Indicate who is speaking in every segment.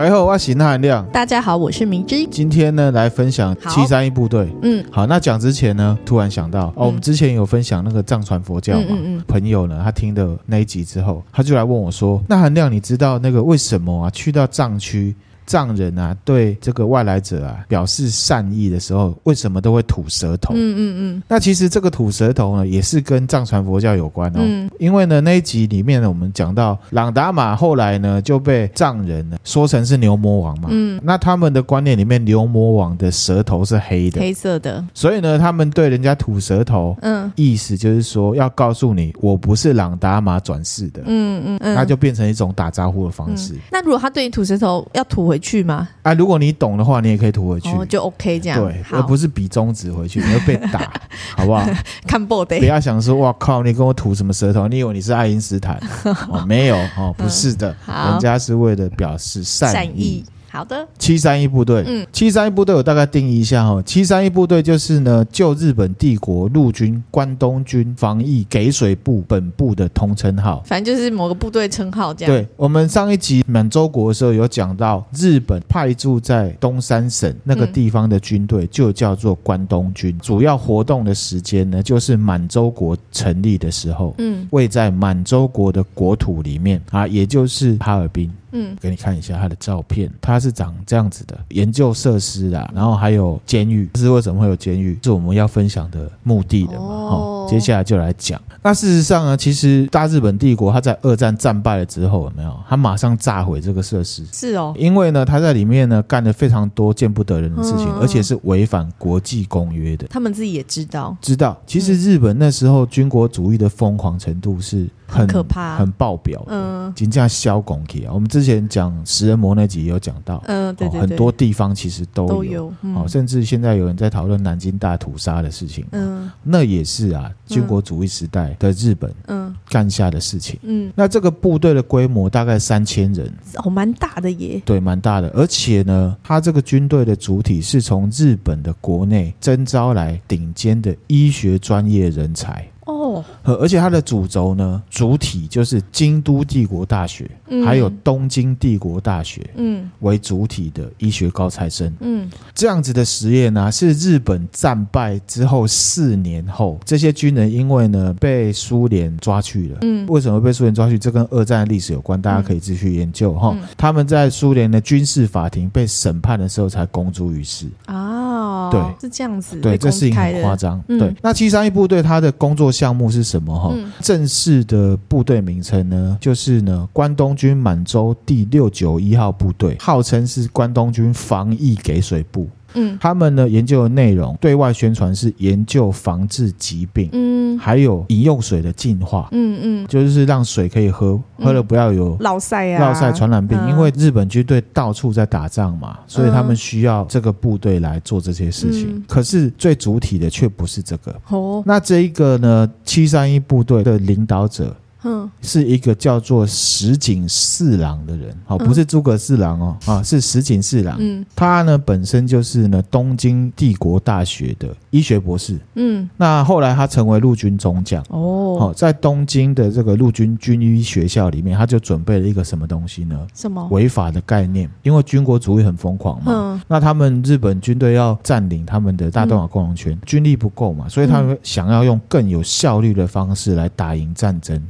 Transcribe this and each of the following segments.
Speaker 1: 大家好，我是那含亮。
Speaker 2: 大家好，我是明之。
Speaker 1: 今天呢，来分享七三一部队。
Speaker 2: 嗯，
Speaker 1: 好，那讲之前呢，突然想到，哦，我们之前有分享那个藏传佛教嘛，朋友呢，他听的那一集之后，他就来问我说，那韩亮，你知道那个为什么啊，去到藏区？藏人啊，对这个外来者啊表示善意的时候，为什么都会吐舌头？
Speaker 2: 嗯嗯嗯。
Speaker 1: 那其实这个吐舌头呢，也是跟藏传佛教有关哦。
Speaker 2: 嗯。
Speaker 1: 因为呢，那一集里面呢，我们讲到朗达玛后来呢就被藏人呢说成是牛魔王嘛。嗯。那他们的观念里面，牛魔王的舌头是黑的，
Speaker 2: 黑色的。
Speaker 1: 所以呢，他们对人家吐舌头，
Speaker 2: 嗯，
Speaker 1: 意思就是说要告诉你，我不是朗达玛转世的。
Speaker 2: 嗯嗯嗯。
Speaker 1: 那就变成一种打招呼的方式。
Speaker 2: 嗯。那如果他对你吐舌头，要吐回去吗？
Speaker 1: 啊。如果你懂的话，你也可以吐回去，
Speaker 2: 哦，就 OK 这样，
Speaker 1: 对，而不是比中指回去，你会被打，好不好？
Speaker 2: 看不得，
Speaker 1: 不要想说哇靠，你跟我吐什么舌头？你以为你是爱因斯坦？哦，没有哦，不是的，嗯、人家是为了表示善意。善意
Speaker 2: 好的，
Speaker 1: 七三一部队，嗯，七三一部队我大概定义一下哈，七三一部队就是呢，旧日本帝国陆军关东军防疫给水部本部的通称号，
Speaker 2: 反正就是某个部队称号这样。
Speaker 1: 对，我们上一集满洲国的时候有讲到，日本派驻在东三省那个地方的军队就叫做关东军，主要活动的时间呢，就是满洲国成立的时候，嗯，位在满洲国的国土里面啊，也就是哈尔滨。嗯，给你看一下他的照片，他是长这样子的，研究设施啊，然后还有监狱，这是为什么会有监狱？是我们要分享的目的的嘛？哦，接下来就来讲。那事实上呢，其实大日本帝国他在二战战败了之后，有没有？他马上炸毁这个设施。
Speaker 2: 是哦，
Speaker 1: 因为呢，他在里面呢干了非常多见不得人的事情，而且是违反国际公约的。
Speaker 2: 他们自己也知道，
Speaker 1: 知道。其实日本那时候军国主义的疯狂程度是。很，
Speaker 2: 很可怕，
Speaker 1: 很爆表，嗯，金价消拱起啊！我们之前讲食人魔那集也有讲到，
Speaker 2: 嗯，对对对，
Speaker 1: 很多地方其实都有，
Speaker 2: 都有，嗯，
Speaker 1: 哦，甚至现在有人在讨论南京大屠杀的事情，嗯，那也是啊，军国主义时代的日本，嗯，干下的事情，嗯，那这个部队的规模大概三千人，
Speaker 2: 哦，蛮大的耶，
Speaker 1: 对，蛮大的，而且呢，他这个军队的主体是从日本的国内征招来顶尖的医学专业人才。哦，而且它的主轴呢，主体就是京都帝国大学，嗯、还有东京帝国大学，嗯，为主体的医学高材生，嗯，这样子的实验呢、啊，是日本战败之后四年后，这些军人因为呢被苏联抓去了，嗯，为什么被苏联抓去？这跟二战的历史有关，大家可以继续研究哈。嗯、他们在苏联的军事法庭被审判的时候才公诸于世。
Speaker 2: 啊，
Speaker 1: 对，
Speaker 2: 是这样子，
Speaker 1: 对，这事情很夸张，嗯、对。那七三一部队它的工作项目是什么？哈、嗯，正式的部队名称呢，就是呢关东军满洲第六九一号部队，号称是关东军防疫给水部。嗯，他们呢研究的内容对外宣传是研究防治疾病，嗯，还有饮用水的净化，嗯嗯，就是让水可以喝，喝了不要有
Speaker 2: 落晒啊，
Speaker 1: 落晒传染病。因为日本军队到处在打仗嘛，所以他们需要这个部队来做这些事情。可是最主体的却不是这个。哦，那这一个呢，七三一部队的领导者。嗯，是一个叫做石井四郎的人，哦，不是诸葛四郎哦，啊，是石井四郎。嗯，他呢本身就是呢东京帝国大学的医学博士。嗯，那后来他成为陆军中将。哦，好，在东京的这个陆军军医学校里面，他就准备了一个什么东西呢？
Speaker 2: 什么？
Speaker 1: 违法的概念，因为军国主义很疯狂嘛。嗯，那他们日本军队要占领他们的大东亚共荣圈，军力不够嘛，所以他们想要用更有效率的方式来打赢战争。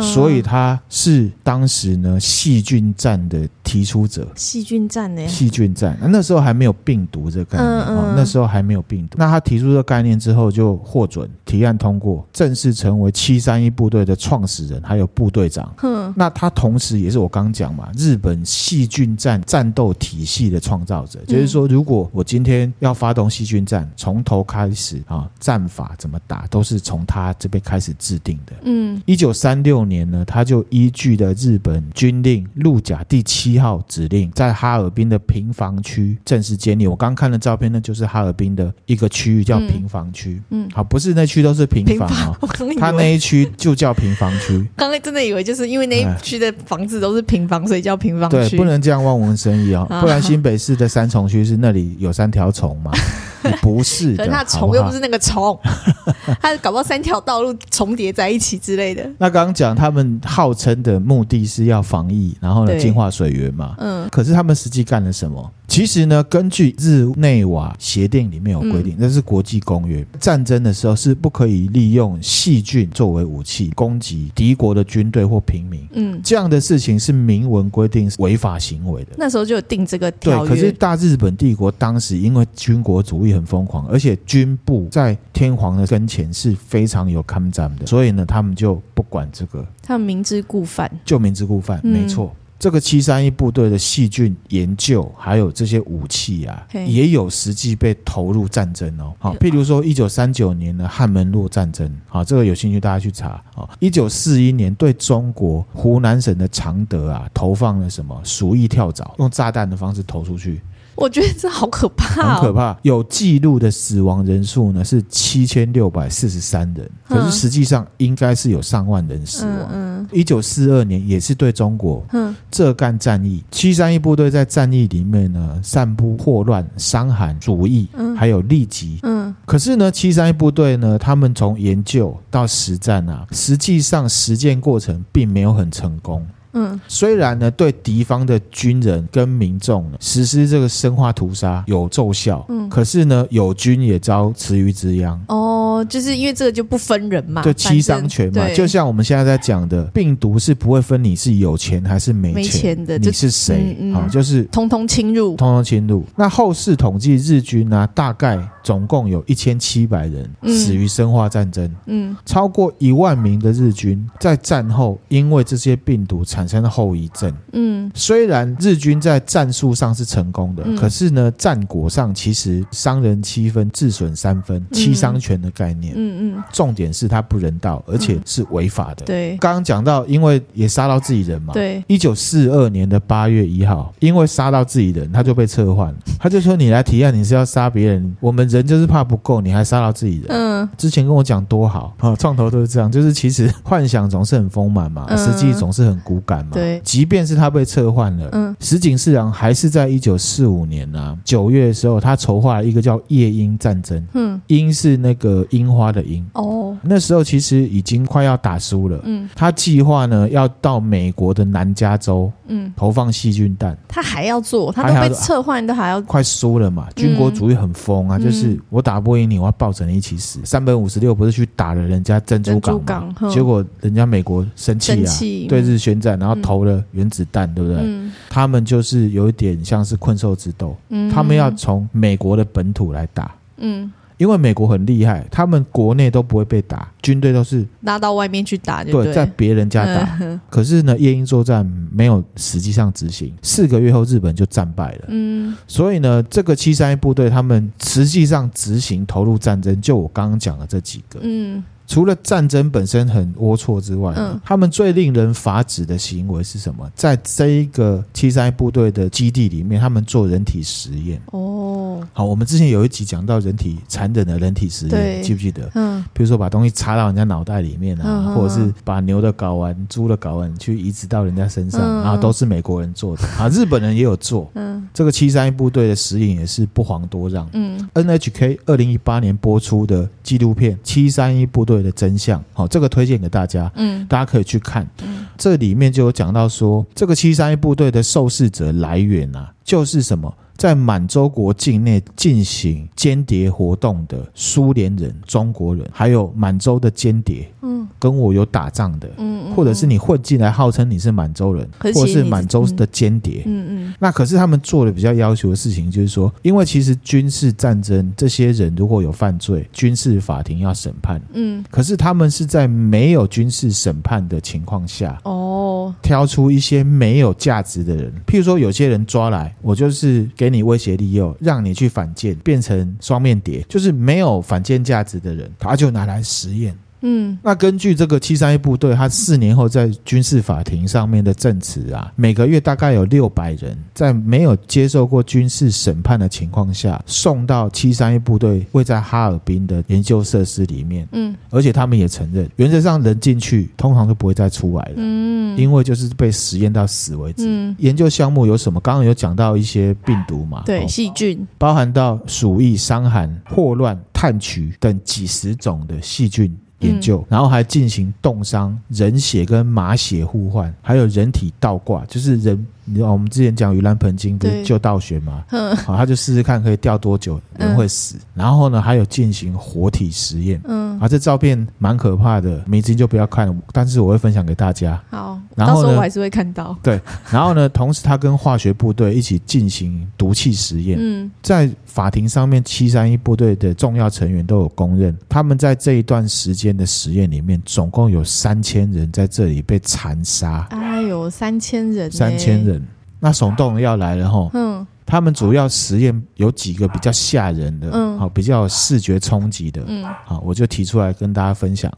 Speaker 1: 所以他是当时呢细菌战的提出者。
Speaker 2: 细菌战呢？
Speaker 1: 细菌战，那时候还没有病毒这个概念，嗯嗯，那时候还没有病毒。那他提出这个概念之后就获准，提案通过，正式成为七三一部队的创始人，还有部队长。嗯，那他同时也是我刚讲嘛，日本细菌战战斗体系的创造者。就是说，如果我今天要发动细菌战，从头开始啊，战法怎么打，都是从他这边开始制定的。嗯，一九三六年。呢，他就依据的日本军令陆甲第七号指令，在哈尔滨的平房区正式建立。我刚看了照片，那就是哈尔滨的一个区域，叫平房区。嗯，好，不是那区都是平房啊，他那一区就叫平房区。
Speaker 2: 刚刚真的以为就是因为那一区的房子都是平房，所以叫平房区。
Speaker 1: 对，不能这样望文生义啊，不然新北市的三重区是那里有三条虫嘛。不是的，
Speaker 2: 可是它虫又不是那个虫，它搞不好三条道路重叠在一起之类的。
Speaker 1: 那刚刚讲他们号称的目的是要防疫，然后呢净化水源嘛，嗯，可是他们实际干了什么？其实呢，根据日内瓦协定里面有规定，那、嗯、是国际公约，战争的时候是不可以利用细菌作为武器攻击敌国的军队或平民。嗯，这样的事情是明文规定是违法行为的。
Speaker 2: 那时候就有定这个条约。
Speaker 1: 对，可是大日本帝国当时因为军国主义很疯狂，而且军部在天皇的跟前是非常有抗战的，所以呢，他们就不管这个。
Speaker 2: 他们明知故犯，
Speaker 1: 就明知故犯，嗯、没错。这个七三一部队的细菌研究，还有这些武器啊，也有实际被投入战争哦。好，譬如说一九三九年的汉门路战争，好，这个有兴趣大家去查。好，一九四一年对中国湖南省的常德啊，投放了什么鼠疫跳蚤，用炸弹的方式投出去。
Speaker 2: 我觉得这好可怕，
Speaker 1: 很可怕。有记录的死亡人数呢是七千六百四十三人，可是实际上应该是有上万人死亡。嗯，一九四二年也是对中国，嗯，浙赣战役，七三一部队在战役里面呢散布霍乱、伤寒、鼠疫，还有痢疾。嗯，可是呢，七三一部队呢，他们从研究到实战啊，实际上实践过程并没有很成功。嗯，虽然呢，对敌方的军人跟民众实施这个生化屠杀有奏效，嗯，可是呢，友军也遭池鱼之殃。
Speaker 2: 哦，就是因为这个就不分人嘛，
Speaker 1: 就七伤拳嘛，就像我们现在在讲的，病毒是不会分你是有钱还是没钱，没钱的，你是谁？啊、就是
Speaker 2: 通通侵入，
Speaker 1: 通通侵入。那后世统计日军呢、啊，大概总共有一千七百人死于生化战争，嗯，超过一万名的日军在战后因为这些病毒产产生了后遗症。嗯，虽然日军在战术上是成功的，嗯、可是呢，战果上其实伤人七分，自损三分，七伤拳的概念。嗯嗯，重点是他不人道，而且是违法的。对、嗯，刚刚讲到，因为也杀到自己人嘛。对，一九四二年的八月一号，因为杀到自己人，他就被撤换。他就说：“你来提案，你是要杀别人，我们人就是怕不够，你还杀到自己人。”嗯，之前跟我讲多好啊，创投都是这样，就是其实 幻想总是很丰满嘛，实际总是很骨感嘛。对，即便是他被撤换了，嗯，石井四郎还是在一九四五年啊九月的时候，他筹划了一个叫夜鹰战争，嗯，鹰是那个樱花的樱，哦，那时候其实已经快要打输了，嗯，他计划呢要到美国的南加州，嗯，投放细菌弹，
Speaker 2: 他还要做，他都被撤换，都还要
Speaker 1: 快输了嘛，军国主义很疯啊，就是我打不赢你，我要抱着你一起死。三本五十六不是去打了人家珍珠港，结果人家美国生气啊，对日宣战。然后投了原子弹，嗯、对不对？嗯、他们就是有一点像是困兽之斗，嗯、他们要从美国的本土来打，嗯，因为美国很厉害，他们国内都不会被打，军队都是
Speaker 2: 拉到外面去打对，
Speaker 1: 对，在别人家打。嗯、可是呢，夜鹰作战没有实际上执行，四个月后日本就战败了，嗯，所以呢，这个七三一部队他们实际上执行投入战争，就我刚刚讲的这几个，嗯。除了战争本身很龌龊之外，嗯，他们最令人发指的行为是什么？在这一个七三一部队的基地里面，他们做人体实验。哦，好，我们之前有一集讲到人体残忍的人体实验，对记不记得？嗯，比如说把东西插到人家脑袋里面啊，嗯、或者是把牛的睾丸、猪的睾丸去移植到人家身上，嗯、然后都是美国人做的啊，日本人也有做。嗯，这个七三一部队的实影也是不遑多让。嗯，NHK 二零一八年播出的纪录片《七三一部队》的真相，好，这个推荐给大家，嗯，大家可以去看，嗯，这里面就有讲到说，这个七三一部队的受试者来源啊，就是什么？在满洲国境内进行间谍活动的苏联人、中国人，还有满洲的间谍，嗯，跟我有打仗的，嗯，或者是你混进来号称你是满洲人，或者是满洲的间谍，嗯嗯，那可是他们做的比较要求的事情，就是说，因为其实军事战争这些人如果有犯罪，军事法庭要审判，嗯，可是他们是在没有军事审判的情况下，哦，挑出一些没有价值的人，譬如说有些人抓来，我就是给。你威胁利诱，让你去反间，变成双面谍，就是没有反间价值的人，他就拿来实验。嗯，那根据这个七三一部队，他四年后在军事法庭上面的证词啊，每个月大概有六百人在没有接受过军事审判的情况下，送到七三一部队位在哈尔滨的研究设施里面。嗯，而且他们也承认，原则上人进去通常都不会再出来了。嗯，因为就是被实验到死为止。嗯，研究项目有什么？刚刚有讲到一些病毒嘛？
Speaker 2: 对，细菌，
Speaker 1: 包含到鼠疫、伤寒、霍乱、炭疽等几十种的细菌。研究，然后还进行冻伤、人血跟马血互换，还有人体倒挂，就是人。你知道我们之前讲盂兰盆经不是救倒悬嘛？嗯，好，他就试试看可以吊多久人会死。嗯、然后呢，还有进行活体实验。嗯，啊，这照片蛮可怕的，明天就不要看了，但是我会分享给大家。
Speaker 2: 好，然后呢，到时候我还是会看到。
Speaker 1: 对，然后呢，同时他跟化学部队一起进行毒气实验。嗯，在法庭上面，七三一部队的重要成员都有公认，他们在这一段时间的实验里面，总共有三千人在这里被残杀。
Speaker 2: 哎呦，三千人，
Speaker 1: 三千人。那耸动要来了哈，嗯，他们主要实验有几个比较吓人的，嗯，好，比较视觉冲击的，嗯，好，我就提出来跟大家分享。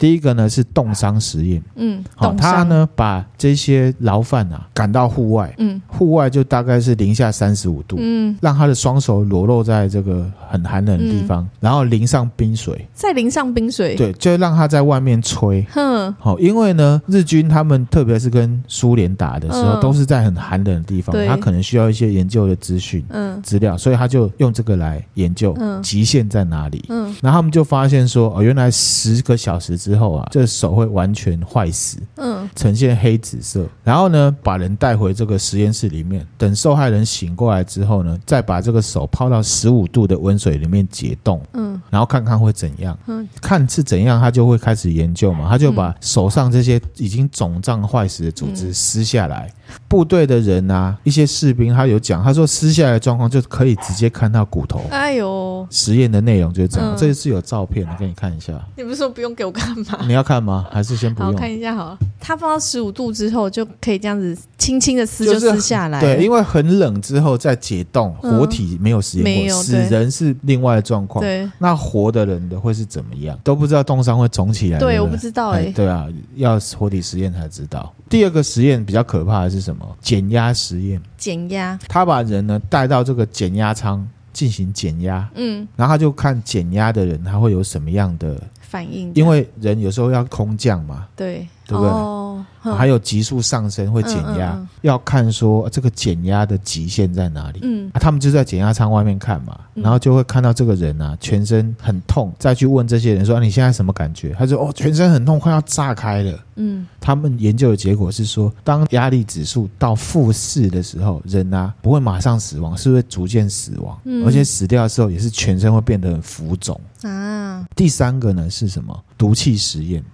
Speaker 1: 第一个呢是冻伤实验，嗯，好，他呢把这些牢犯啊赶到户外，嗯，户外就大概是零下三十五度，嗯，让他的双手裸露在这个很寒冷的地方，然后淋上冰水，
Speaker 2: 再淋上冰水，
Speaker 1: 对，就让他在外面吹，哼，好，因为呢日军他们特别是跟苏联打的时候，都是在很寒冷的地方，他可能需要一些研究的资讯，嗯，资料，所以他就用这个来研究极限在哪里，嗯，然后他们就发现说，哦，原来十个小时之之后啊，这手会完全坏死，嗯，呈现黑紫色。然后呢，把人带回这个实验室里面，等受害人醒过来之后呢，再把这个手泡到十五度的温水里面解冻，嗯，然后看看会怎样，嗯，看是怎样，他就会开始研究嘛，他就把手上这些已经肿胀坏死的组织撕下来。部队的人啊，一些士兵他有讲，他说撕下来的状况就可以直接看到骨头。哎呦，实验的内容就是这样，这是有照片的，给你看一下。
Speaker 2: 你不是说不用给我看吗？
Speaker 1: 你要看吗？还是先不用？
Speaker 2: 看一下好了。它放到十五度之后，就可以这样子轻轻的撕就撕下来。
Speaker 1: 对，因为很冷之后再解冻，活体没有实验过，死人是另外的状况。对，那活的人的会是怎么样？都不知道冻伤会肿起来。
Speaker 2: 对，我不知道哎。
Speaker 1: 对啊，要活体实验才知道。第二个实验比较可怕的是什么？减压实验。
Speaker 2: 减压。
Speaker 1: 他把人呢带到这个减压舱进行减压。嗯。然后他就看减压的人他会有什么样的。
Speaker 2: 反应，
Speaker 1: 因为人有时候要空降嘛，
Speaker 2: 对，
Speaker 1: 对不对？哦还有急速上升会减压，嗯嗯嗯、要看说这个减压的极限在哪里。嗯，啊，他们就在减压舱外面看嘛，然后就会看到这个人啊，全身很痛，再去问这些人说：“啊、你现在什么感觉？”他说：“哦，全身很痛，快要炸开了。”嗯，他们研究的结果是说，当压力指数到负四的时候，人啊不会马上死亡，是会逐渐死亡，嗯、而且死掉的时候也是全身会变得很浮肿啊。第三个呢是什么？毒气实验。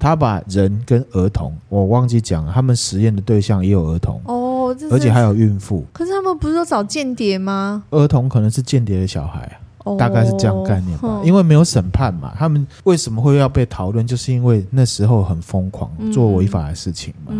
Speaker 1: 嗯，他把人跟儿童，我忘记讲了，他们实验的对象也有儿童哦，而且还有孕妇。
Speaker 2: 可是他们不是都找间谍吗？
Speaker 1: 儿童可能是间谍的小孩啊。大概是这样概念吧，因为没有审判嘛，他们为什么会要被讨论？就是因为那时候很疯狂，做违法的事情嘛。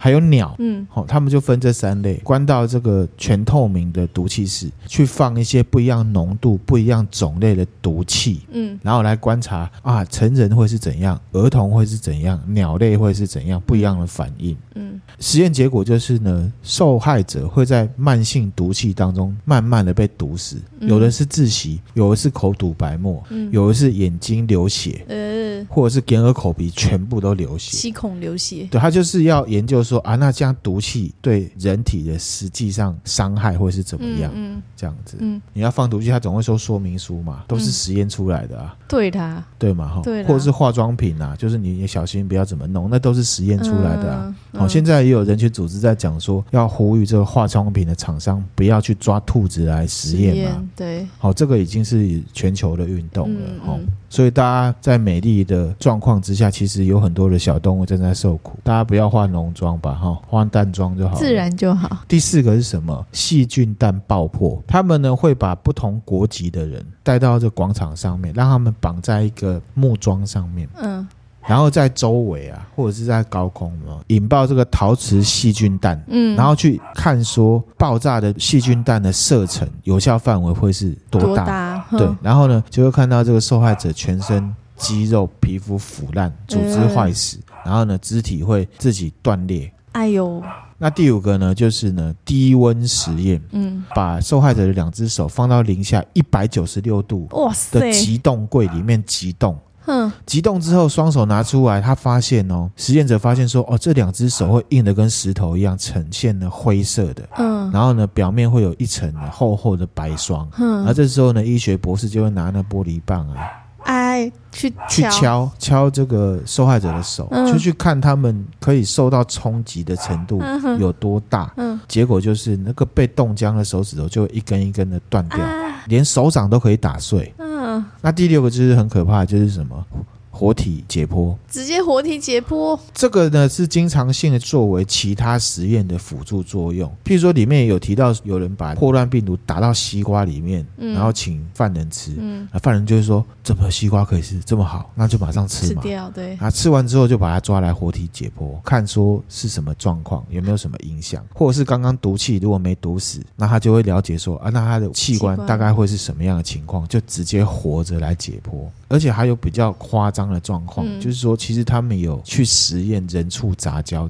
Speaker 1: 还有鸟，嗯，好，他们就分这三类，关到这个全透明的毒气室，去放一些不一样浓度、不一样种类的毒气，嗯，然后来观察啊，成人会是怎样，儿童会是怎样，鸟类会是怎样，不一样的反应，嗯，实验结果就是呢，受害者会在慢性毒气当中慢慢的被毒死，有的是窒息。有的是口吐白沫，嗯、有的是眼睛流血，呃，或者是眼耳口鼻全部都流血，
Speaker 2: 七孔流血。
Speaker 1: 对，他就是要研究说啊，那这样毒气对人体的实际上伤害会是怎么样？嗯，嗯。这样子，嗯，你要放毒气，他总会说说明书嘛，都是实验出来的啊，
Speaker 2: 对的，
Speaker 1: 对嘛哈，对，或者是化妆品啊，就是你也小心不要怎么弄，那都是实验出来的啊。好、现在也有人权组织在讲说，要呼吁这个化妆品的厂商不要去抓兔子来实验嘛，
Speaker 2: 对，
Speaker 1: 好，这个已经是全球的运动了所以大家在美丽的状况之下，其实有很多的小动物正在受苦。大家不要化浓妆吧，哈，化淡妆就好，
Speaker 2: 自然就好。
Speaker 1: 第四个是什么？细菌弹爆破。他们呢会把不同国籍的人带到这广场上面，让他们绑在一个木桩上面。嗯。然后在周围啊，或者是在高空呢，引爆这个陶瓷细菌弹，嗯，然后去看说爆炸的细菌弹的射程有效范围会是多大？多大？对，然后呢就会看到这个受害者全身肌肉、皮肤腐烂、组织坏死，嗯、然后呢，肢体会自己断裂。
Speaker 2: 哎呦！
Speaker 1: 那第五个呢，就是呢低温实验，嗯，把受害者的两只手放到零下一百九十六度哇塞的急冻柜里面急冻，嗯，急冻之后双手拿出来，他发现哦，实验者发现说哦，这两只手会硬的跟石头一样，呈现了灰色的，嗯，然后呢表面会有一层厚厚的白霜，嗯，而这时候呢医学博士就会拿那玻璃棒啊。
Speaker 2: 哎，去
Speaker 1: 去敲。敲这个受害者的手，嗯、就去看他们可以受到冲击的程度有多大。嗯，结果就是那个被冻僵的手指头就一根一根的断掉，啊、连手掌都可以打碎。嗯，那第六个就是很可怕，就是什么？活体解剖，
Speaker 2: 直接活体解剖，
Speaker 1: 这个呢是经常性的作为其他实验的辅助作用。譬如说，里面有提到有人把霍乱病毒打到西瓜里面，嗯、然后请犯人吃，嗯，犯人就是说，怎么西瓜可以吃？这么好，那就马上吃嘛，
Speaker 2: 吃掉，对。
Speaker 1: 啊，吃完之后就把它抓来活体解剖，看说是什么状况，有没有什么影响，或者是刚刚毒气如果没毒死，那他就会了解说，啊，那他的器官。大概会是什么样的情况，就直接活着来解剖，而且还有比较夸张的状况，嗯、就是说，其实他们有去实验人畜杂交，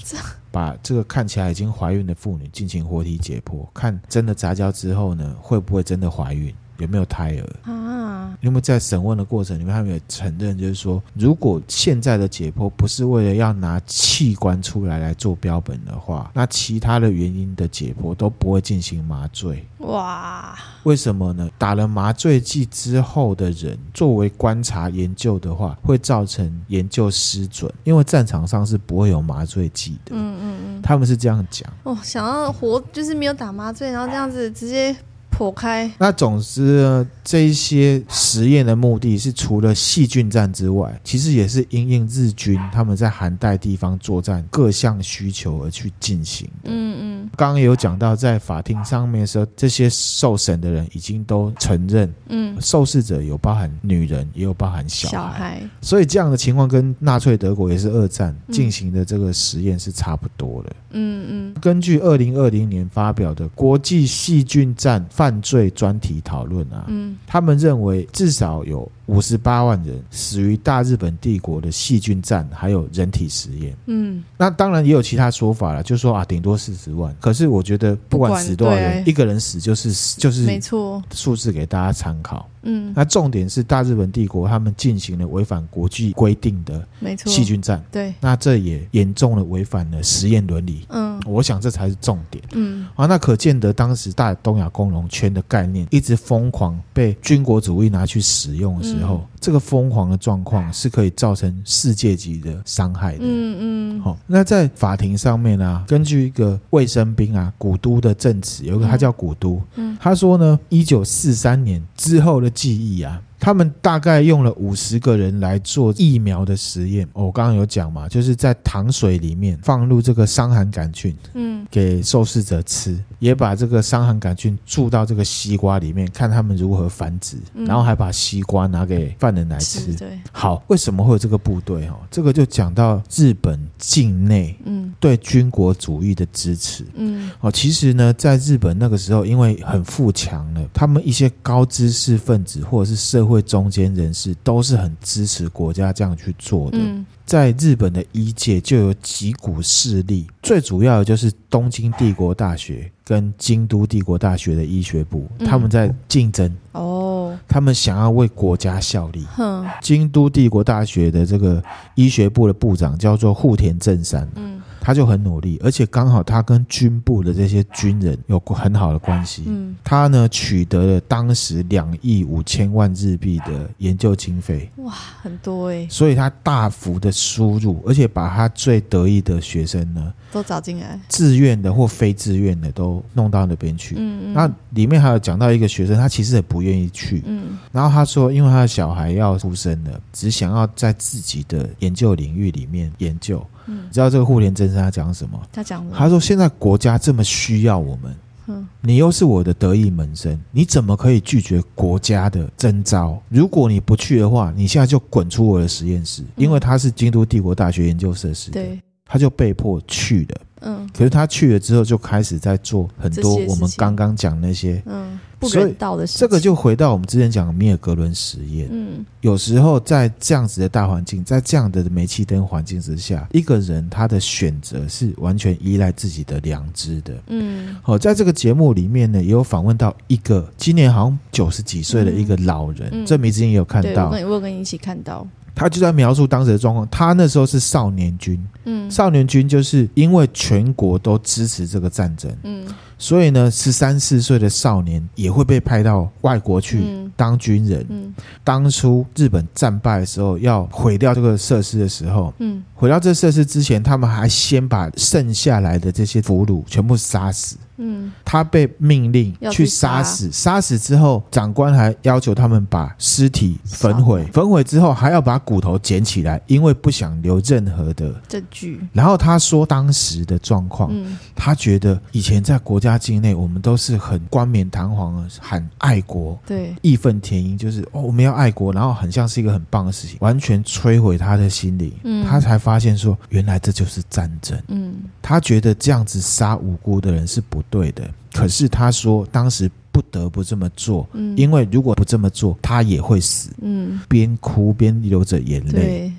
Speaker 1: 把这个看起来已经怀孕的妇女进行活体解剖，看真的杂交之后呢，会不会真的怀孕？有没有胎儿啊？因为在审问的过程里面，他们也承认，就是说，如果现在的解剖不是为了要拿器官出来来做标本的话，那其他的原因的解剖都不会进行麻醉。哇，为什么呢？打了麻醉剂之后的人作为观察研究的话，会造成研究失准，因为战场上是不会有麻醉剂的。嗯嗯嗯，他们是这样讲。
Speaker 2: 哦，想要活就是没有打麻醉，然后这样子直接。剖开。
Speaker 1: 那总之呢，这一些实验的目的是除了细菌战之外，其实也是因应日军他们在寒带地方作战各项需求而去进行的。嗯嗯。刚刚有讲到，在法庭上面的时候，这些受审的人已经都承认，嗯，受试者有包含女人，也有包含小孩。小孩。所以这样的情况跟纳粹德国也是二战进行的这个实验是差不多的。嗯嗯。根据二零二零年发表的国际细菌战犯罪专题讨论啊，嗯，他们认为至少有五十八万人死于大日本帝国的细菌战，还有人体实验。嗯，那当然也有其他说法了，就说啊，顶多四十万。可是我觉得不管死多少人，一个人死就是，就是没错，数字给大家参考。嗯，那重点是大日本帝国他们进行了违反国际规定的细菌战，对，那这也严重的违反了实验伦理。嗯，我想这才是重点。嗯，啊，那可见得当时大东亚共荣圈的概念一直疯狂被军国主义拿去使用的时候，嗯、这个疯狂的状况是可以造成世界级的伤害的。嗯嗯，好、哦，那在法庭上面呢、啊，根据一个卫生兵啊古都的证词，有一个他叫古都，嗯，他说呢，一九四三年之后的。记忆啊。他们大概用了五十个人来做疫苗的实验。我刚刚有讲嘛，就是在糖水里面放入这个伤寒杆菌，嗯，给受试者吃，也把这个伤寒杆菌注到这个西瓜里面，看他们如何繁殖，然后还把西瓜拿给犯人来吃。对，好，为什么会有这个部队？哈，这个就讲到日本境内，嗯，对军国主义的支持，嗯，哦，其实呢，在日本那个时候，因为很富强了，他们一些高知识分子或者是社会中间人士都是很支持国家这样去做的。嗯，在日本的医界就有几股势力，最主要的就是东京帝国大学跟京都帝国大学的医学部，他们在竞争。哦，他们想要为国家效力。京都帝国大学的这个医学部的部长叫做户田正山。嗯。他就很努力，而且刚好他跟军部的这些军人有很好的关系。嗯，他呢取得了当时两亿五千万日币的研究经费。哇，很多哎！所以他大幅的输入，而且把他最得意的学生呢都找进来，自愿的或非自愿的都弄到那边去。嗯嗯。那里面还有讲到一个学生，他其实也不愿意去。嗯。然后他说，因为他的小孩要出生了，只想要在自己的研究领域里面研究。嗯，你知道这个户田正三他讲什么？他讲，他说现在国家这么需要我们，嗯，你又是我的得意门生，你怎么可以拒绝国家的征召？如果你不去的话，你现在就滚出我的实验室，因为他是京都帝国大学研究设施的，对，他就被迫去了。嗯，可是他去了之后，就开始在做很多我们刚刚讲那些，
Speaker 2: 嗯，不人道的事情。
Speaker 1: 这个就回到我们之前讲的米尔格伦实验。嗯，有时候在这样子的大环境，在这样的煤气灯环境之下，一个人他的选择是完全依赖自己的良知的。嗯，好，在这个节目里面呢，也有访问到一个今年好像九十几岁的一个老人，嗯嗯、这名字也有看到，
Speaker 2: 我有跟你一起看到。
Speaker 1: 他就在描述当时的状况。他那时候是少年军，嗯，少年军就是因为全国都支持这个战争，嗯，所以呢，十三四岁的少年也会被派到外国去当军人。嗯，当初日本战败的时候，要毁掉这个设施的时候，嗯，毁掉这设施之前，他们还先把剩下来的这些俘虏全部杀死。嗯，他被命令去杀死，杀死之后，长官还要求他们把尸体焚毁，焚毁之后还要把骨头捡起来，因为不想留任何的证据。然后他说当时的状况，嗯，他觉得以前在国家境内，我们都是很冠冕堂皇的喊爱国，对，义愤填膺，就是哦我们要爱国，然后很像是一个很棒的事情，完全摧毁他的心灵。嗯，他才发现说，原来这就是战争。嗯，他觉得这样子杀无辜的人是不对的，可是他说当时不得不这么做，嗯，因为如果不这么做，他也会死，嗯，边哭边流着眼泪，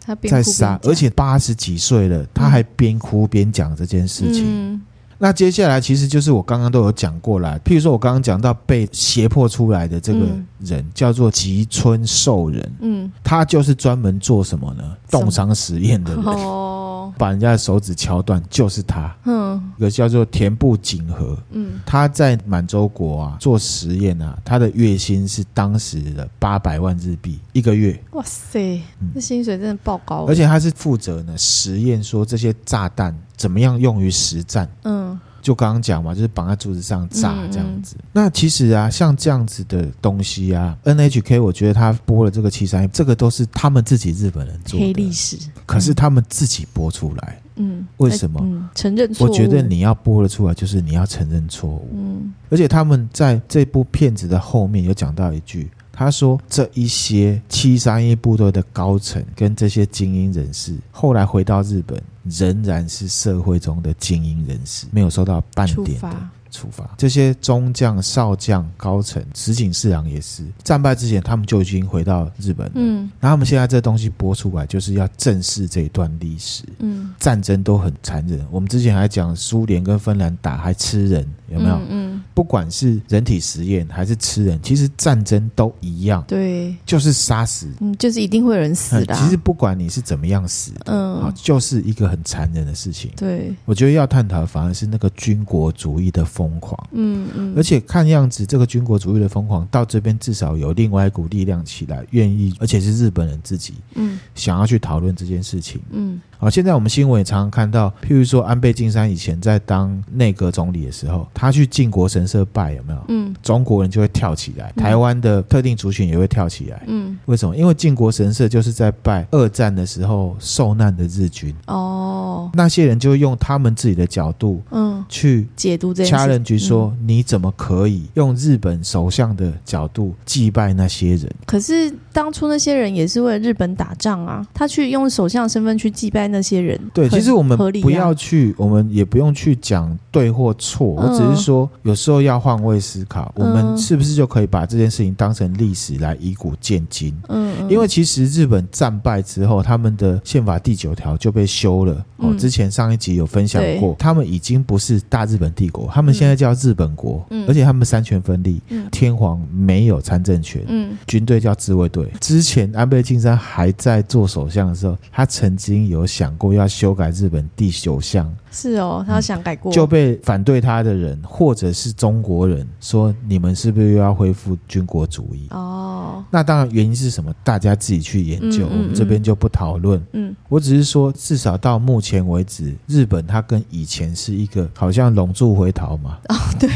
Speaker 1: 他在杀，而且八十几岁了，他还边哭边讲这件事情。嗯，那接下来其实就是我刚刚都有讲过来，譬如说我刚刚讲到被胁迫出来的这个人，嗯，叫做吉村寿人，嗯，他就是专门做什么呢？冻伤实验的人。哦把人家的手指敲断，就是他。嗯，一个叫做田部景和。嗯，他在满洲国啊做实验啊，他的月薪是当时的八百万日币一个月。哇塞，这薪水真的爆高。而且他是负责呢实验，说这些炸弹怎么样用于实战。嗯。就刚刚讲嘛，就是绑在柱子上炸这样子。嗯嗯，那其实啊，像这样子的东西啊，NHK 我觉得他播了这个七三一，这个都是他们自己日本人做的黑历史。可是他们自己播出来，嗯，为什么？嗯、承认错误。我觉得你要播了出来，就是你要承认错误。嗯，而且他们在这部片子的后面有讲到一句。他说：“这一些七三一部队的高层跟这些精英人士，后来回到日本，仍然是社会中的精英人士，没有受到半点的。”处罚这些中将、少将、高层，石井四郎也是战败之前，他们就已经回到日本了。嗯，然后他们现在这东西播出来，就是要正视这一段历史。嗯，战争都很残忍。我们之前还讲苏联跟芬兰打还吃人，有没有？嗯，嗯，不管是人体实验还是吃人，其实战争都一样。对，就是杀死。嗯，就是一定会有人死的啊。其实不管你是怎么样死的，嗯，就是一个很残忍的事情。对，我觉得要探讨反而是那个军国主义的疯狂，嗯嗯，而且看样子这个军国主义的疯狂到这边至少有另外一股力量起来，愿意，而且是日本人自己，嗯，想要去讨论这件事情，嗯。好，现在我们新闻也常常看到，譬如说安倍晋三以前在当内阁总理的时候，他去靖国神社拜有没有？嗯，中国人就会跳起来，台湾的特定族群也会跳起来。嗯，为什么？因为靖国神社就是在拜二战的时候受难的日军。哦，那些人就会用他们自己的角度，嗯，去解读这些。challenge 说，你怎么可以用日本首相的角度祭拜那些人？可是当初那些人也是为了日本打仗啊，他去用首相身份去祭拜。那些人对，其实我们不要去，我们也不用去讲对或错。我只是说，有时候要换位思考，我们是不是就可以把这件事情当成历史来以古鉴今？嗯，因为其实日本战败之后，他们的宪法第九条就被修了。哦，之前上一集有分享过，他们已经不是大日本帝国，他们现在叫日本国，而且他们三权分立，天皇没有参政权，军队叫自卫队。之前安倍晋三还在做首相的时候，他曾经有。想过要修改日本第九项。是哦，他想改过，就被反对他的人或者是中国人说，你们是不是又要恢复军国主义？哦，那当然原因是什么？大家自己去研究，嗯嗯嗯，我们这边就不讨论。嗯，我只是说，至少到目前为止，日本它跟以前是一个好像龙柱回头嘛，哦，对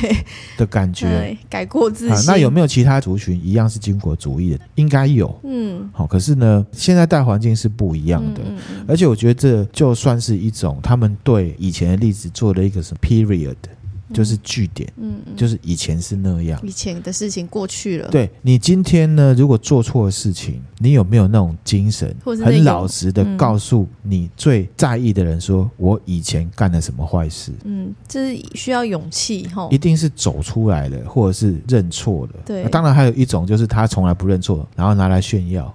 Speaker 1: 的感觉，改过自新。那有没有其他族群一样是军国主义的？应该有。嗯，好，可是呢，现在大环境是不一样的，而且我觉得这就算是一种他们对。以前的例子做了一个什么 period，就是据点，嗯，就是以前是那样，
Speaker 2: 以前的事情过去了。
Speaker 1: 对，你今天呢，如果做错了事情，你有没有那种精神，很老实的告诉你最在意的人说，我以前干了什么坏事？
Speaker 2: 嗯，这是需要勇气哈，
Speaker 1: 一定是走出来的，或者是认错了。
Speaker 2: 对，
Speaker 1: 当然还有一种就是他从来不认错，然后拿来炫耀。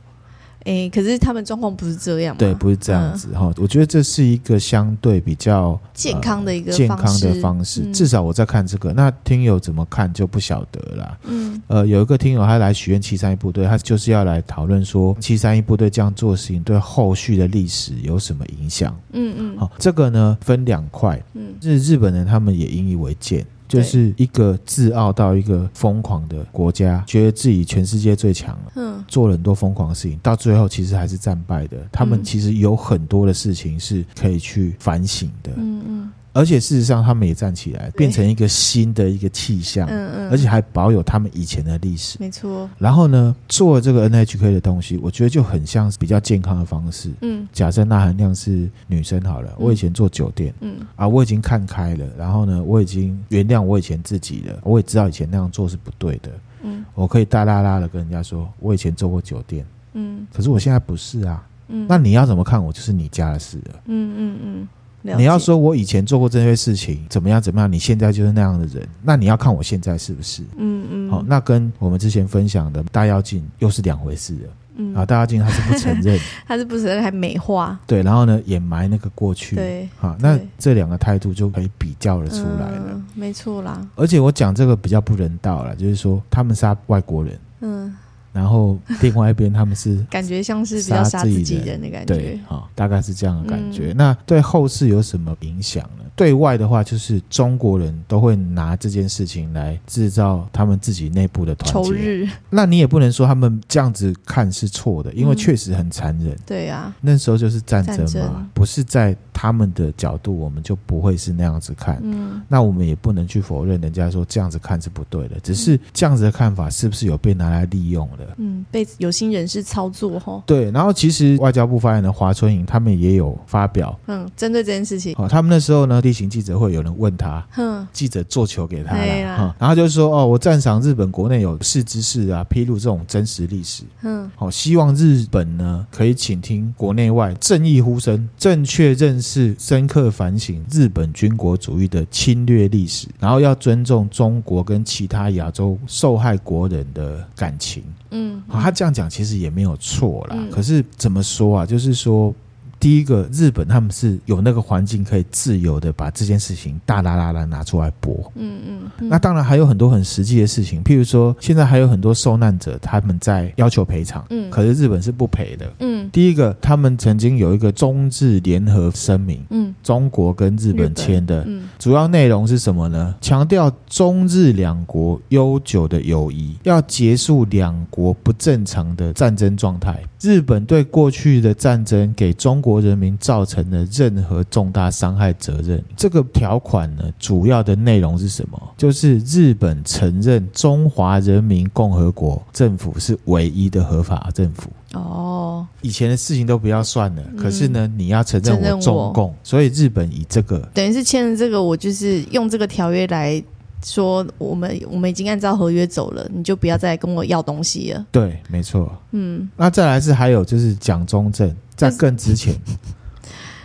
Speaker 2: 哎、欸，可是他们状况不是这样，
Speaker 1: 对，不是这样子哈、嗯。我觉得这是一个相对比较
Speaker 2: 健康的一个、
Speaker 1: 呃、健康的方式、嗯。至少我在看这个，那听友怎么看就不晓得了。嗯，呃，有一个听友他来许愿七三一部队，他就是要来讨论说七三一部队这样做事情对后续的历史有什么影响？嗯嗯，好，这个呢分两块，嗯，日日本人他们也引以为鉴。就是一个自傲到一个疯狂的国家，觉得自己全世界最强了，嗯，做了很多疯狂的事情，到最后其实还是战败的。他们其实有很多的事情是可以去反省的，嗯嗯。而且事实上，他们也站起来，变成一个新的一个气象，嗯嗯，而且还保有他们以前的历史，
Speaker 2: 没错。
Speaker 1: 然后呢，做了这个 NHK 的东西，我觉得就很像是比较健康的方式。嗯，假设钠含量是女生好了，我以前做酒店，嗯。啊，我已经看开了，然后呢，我已经原谅我以前自己了，我也知道以前那样做是不对的，嗯，我可以大拉拉的跟人家说，我以前做过酒店，嗯，可是我现在不是啊，嗯，那你要怎么看我，就是你家的事了，嗯嗯嗯。你要说我以前做过这些事情怎么样怎么样，你现在就是那样的人，那你要看我现在是不是？嗯嗯。好，那跟我们之前分享的大妖精又是两回事了。嗯。啊，大妖精他是不承认，
Speaker 2: 他是不承认还美化。
Speaker 1: 对，然后呢，掩埋那个过去。对。好，那这两个态度就可以比较了出来了。
Speaker 2: 嗯，没错啦。
Speaker 1: 而且我讲这个比较不人道了，就是说他们杀外国人。嗯。然后另外一边他们是
Speaker 2: 感觉像是比较杀自己人的感觉，
Speaker 1: 对，好，大概是这样的感觉。那对后世有什么影响呢？对外的话，就是中国人都会拿这件事情来制造他们自己内部的团结。仇日，那你也不能说他们这样子看是错的，因为确实很残忍。对啊，那时候就是战争嘛，不是在他们的角度，我们就不会是那样子看。嗯，那我们也不能去否认人家说这样子看是不对的，只是这样子的看法是不是有被拿来利用的？
Speaker 2: 嗯，被有心人士操作哈。
Speaker 1: 对，然后其实外交部发言人华春莹他们也有发表，
Speaker 2: 嗯，针对这件事情，
Speaker 1: 哦，他们那时候呢。例行记者会有人问他，哼，记者做球给他了，然后就说哦，我赞赏日本国内有事之士啊，披露这种真实历史，嗯，好，希望日本呢可以倾听国内外正义呼声，正确认识、深刻反省日本军国主义的侵略历史，然后要尊重中国跟其他亚洲受害国人的感情，嗯，好，他这样讲其实也没有错啦，可是怎么说啊？就是说。第一个，日本他们是有那个环境可以自由的把这件事情大剌剌的拿出来播。嗯嗯。那当然还有很多很实际的事情，譬如说现在还有很多受难者他们在要求赔偿，嗯，可是日本是不赔的。嗯。第一个，他们曾经有一个中日联合声明，嗯，中国跟日本签的，嗯，主要内容是什么呢？强调中日两国悠久的友谊，要结束两国不正常的战争状态。日本对过去的战争给中国人民造成的任何重大伤害责任，这个条款呢，主要的内容是什么？就是日本承认中华人民共和国政府是唯一的合法政府。哦，以前的事情都不要算了，可是呢，你要承认我中共，所以日本以这个
Speaker 2: 等于是签了这个，我就是用这个条约来。说我们我们已经按照合约走了，你就不要再跟我要东西了。
Speaker 1: 对，没错。嗯，那再来是还有就是蒋中正在更之前。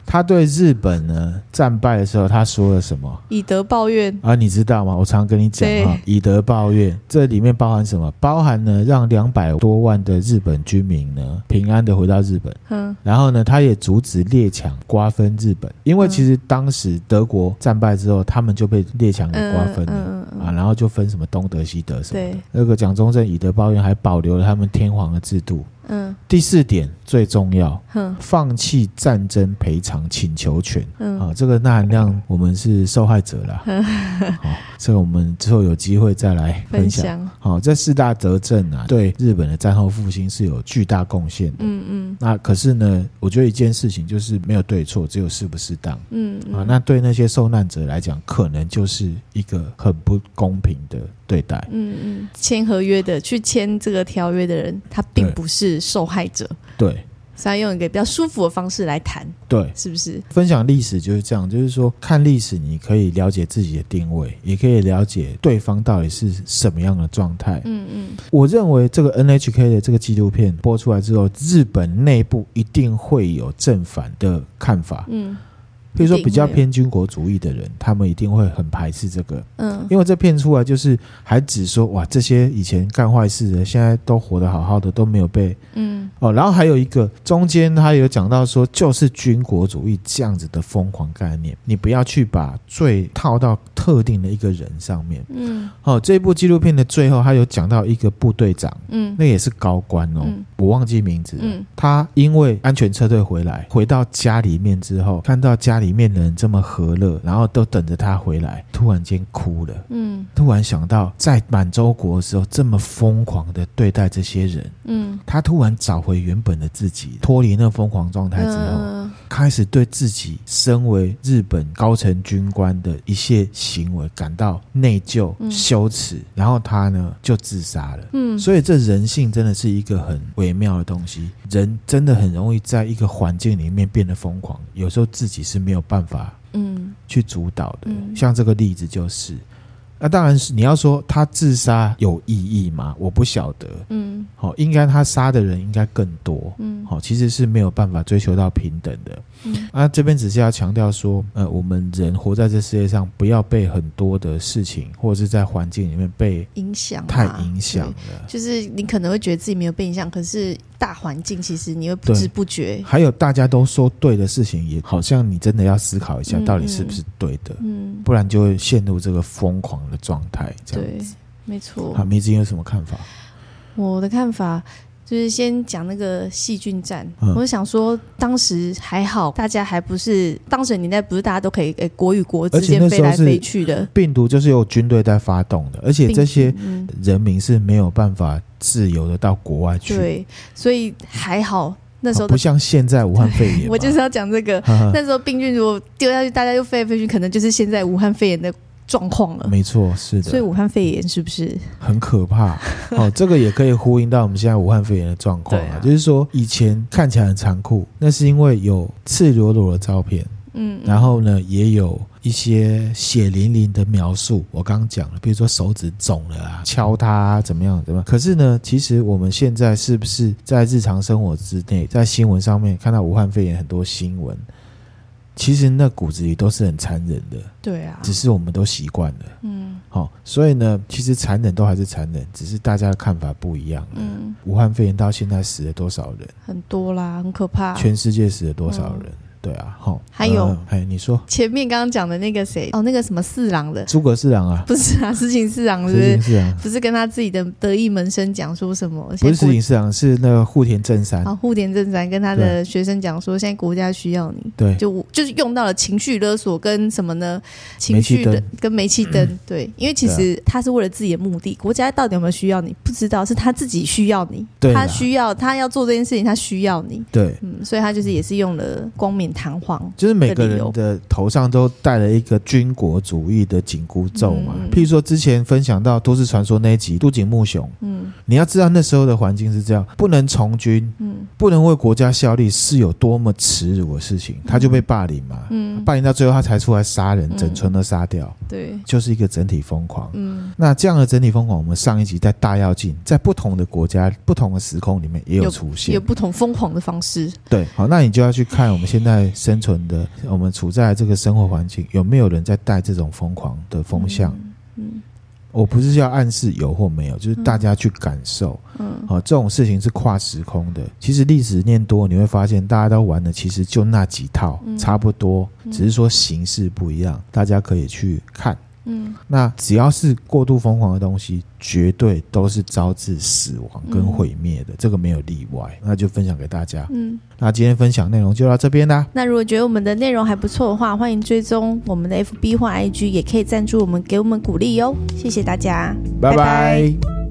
Speaker 1: 他对日本呢战败的时候，他说了什么？
Speaker 2: 以德报怨
Speaker 1: 啊，你知道吗？我常跟你讲啊，以德报怨，这里面包含什么？包含呢，让两百多万的日本居民呢平安的回到日本。嗯，然后呢，他也阻止列强瓜分日本，因为其实当时德国战败之后，他们就被列强给瓜分了、嗯嗯、啊，然后就分什么东德西德什么的。那个蒋中正以德报怨，还保留了他们天皇的制度。嗯，第四点最重要，嗯，放弃战争赔偿请求权。嗯，啊，这个钠含量我们是受害者啦。嗯，好，这个我们之后有机会再来分享。好，这四大德政啊，对日本的战后复兴是有巨大贡献的。嗯嗯。那可是呢，我觉得一件事情就是没有对错，只有适不适当。嗯啊，那对那些受难者来讲，可能就是一个很不公平的。对待，嗯嗯，签合约的去签这个条约的人，他并不是受害者，对，
Speaker 2: 所以要用一个比较舒服的方式来谈，
Speaker 1: 对，
Speaker 2: 是不是？
Speaker 1: 分享历史就是这样，就是说看历史，你可以了解自己的定位，也可以了解对方到底是什么样的状态。嗯嗯，我认为这个 NHK 的这个纪录片播出来之后，日本内部一定会有正反的看法。嗯。比如说比较偏军国主义的人，他们一定会很排斥这个，嗯，因为这片出来就是还只说哇，这些以前干坏事的，现在都活得好好的，都没有被，嗯，哦，然后还有一个中间他有讲到说，就是军国主义这样子的疯狂概念，你不要去把罪套到特定的一个人上面，嗯，哦，这部纪录片的最后他有讲到一个部队长，嗯，那也是高官哦，我忘记名字了，嗯，他因为安全撤退回来，回到家里面之后，看到家。里面的人这么和乐，然后都等着他回来，突然间哭了。嗯，突然想到在满洲国的时候这么疯狂的对待这些人。嗯，他突然找回原本的自己，脱离那疯狂状态之后，呃、开始对自己身为日本高层军官的一些行为感到内疚、嗯、羞耻，然后他呢就自杀了。嗯，所以这人性真的是一个很微妙的东西，人真的很容易在一个环境里面变得疯狂，有时候自己是没有办法，嗯，去主导的。嗯、像这个例子就是。那当然是你要说他自杀有意义吗？我不晓得。嗯，好，应该他杀的人应该更多。嗯，好，其实是没有办法追求到平等的。嗯，啊，这边只是要强调说，呃，我们人活在这世界上，不要被很多的事情或者是在环境里面被影响，太影响了。
Speaker 2: 就是你可能会觉得自己没有被影响，可是大环境其实你会不知不觉。
Speaker 1: 还有大家都说对的事情，也好像你真的要思考一下，到底是不是对的。嗯，不然就会陷入这个疯狂的状态，这样子，
Speaker 2: 没错。
Speaker 1: 好，梅子有什么看法？
Speaker 2: 我的看法就是先讲那个细菌战。嗯、我想说，当时还好，大家还不是当时年代，不是大家都可以诶，国与国之间飞来飞去的。
Speaker 1: 病毒就是由军队在发动的，而且这些人民是没有办法自由的到国外去。
Speaker 2: 对，所以还好那时候、啊、
Speaker 1: 不像现在武汉肺炎。
Speaker 2: 我就是要讲这个，呵呵那时候病菌如果丢下去，大家又飞来飞去，可能就是现在武汉肺炎的。状况了，
Speaker 1: 没错，是的。
Speaker 2: 所以武汉肺炎是不是
Speaker 1: 很可怕？哦，这个也可以呼应到我们现在武汉肺炎的状况啊。就是说，以前看起来很残酷，那是因为有赤裸裸的照片，嗯，然后呢，也有一些血淋淋的描述。我刚刚讲了，比如说手指肿了啊，敲它啊，怎么样，怎么样？可是呢，其实我们现在是不是在日常生活之内，在新闻上面看到武汉肺炎很多新闻？其实那骨子里都是很残忍的，
Speaker 2: 对啊，
Speaker 1: 只是我们都习惯了，嗯，好，所以呢，其实残忍都还是残忍，只是大家的看法不一样。嗯，武汉肺炎到现在死了多少人？
Speaker 2: 很多啦，很可怕。
Speaker 1: 全世界死了多少人？嗯对啊，好，
Speaker 2: 还有，
Speaker 1: 哎，你说
Speaker 2: 前面刚刚讲的那个谁？哦，那个什么四郎的，
Speaker 1: 诸葛四郎啊？
Speaker 2: 不是啊，石井四郎是不是？四郎不是跟他自己的得意门生讲说什么？
Speaker 1: 不是石井四郎，是那个户田正三。
Speaker 2: 啊，户田正三跟他的学生讲说，现在国家需要你。
Speaker 1: 对，
Speaker 2: 就就是用到了情绪勒索跟什么呢？情绪的跟煤气灯。对，因为其实他是为了自己的目的，国家到底有没有需要你？不知道，是他自己需要你。对，他需要他要做这件事情，他需要你。
Speaker 1: 对，
Speaker 2: 嗯，所以他就是也是用了冠冕堂皇，
Speaker 1: 就是。每个人的头上都戴了一个军国主义的紧箍咒嘛。嗯、譬如说，之前分享到都市传说那一集，杜景木雄。嗯，你要知道那时候的环境是这样，不能从军，嗯，不能为国家效力，是有多么耻辱的事情。他就被霸凌嘛，嗯，霸凌到最后他才出来杀人，整村都杀掉。对，就是一个整体疯狂。嗯，那这样的整体疯狂，我们上一集在大跃进，在不同的国家、不同的时空里面也有出现，
Speaker 2: 有，有不同疯狂的方式。
Speaker 1: 对，好，那你就要去看我们现在生存的。我们处在这个生活环境，有没有人在带这种疯狂的风向？嗯，嗯，我不是要暗示有或没有，就是大家去感受。嗯，好，这种事情是跨时空的。其实历史念多，你会发现大家都玩的其实就那几套，差不多，只是说形式不一样。大家可以去看。嗯，那只要是过度疯狂的东西，绝对都是招致死亡跟毁灭的，嗯、这个没有例外。那就分享给大家。嗯，那今天分享内容就到这边啦。
Speaker 2: 那如果觉得我们的内容还不错的话，欢迎追踪我们的 FB 或 IG，也可以赞助我们，给我们鼓励哟。谢谢大家，拜拜。拜拜。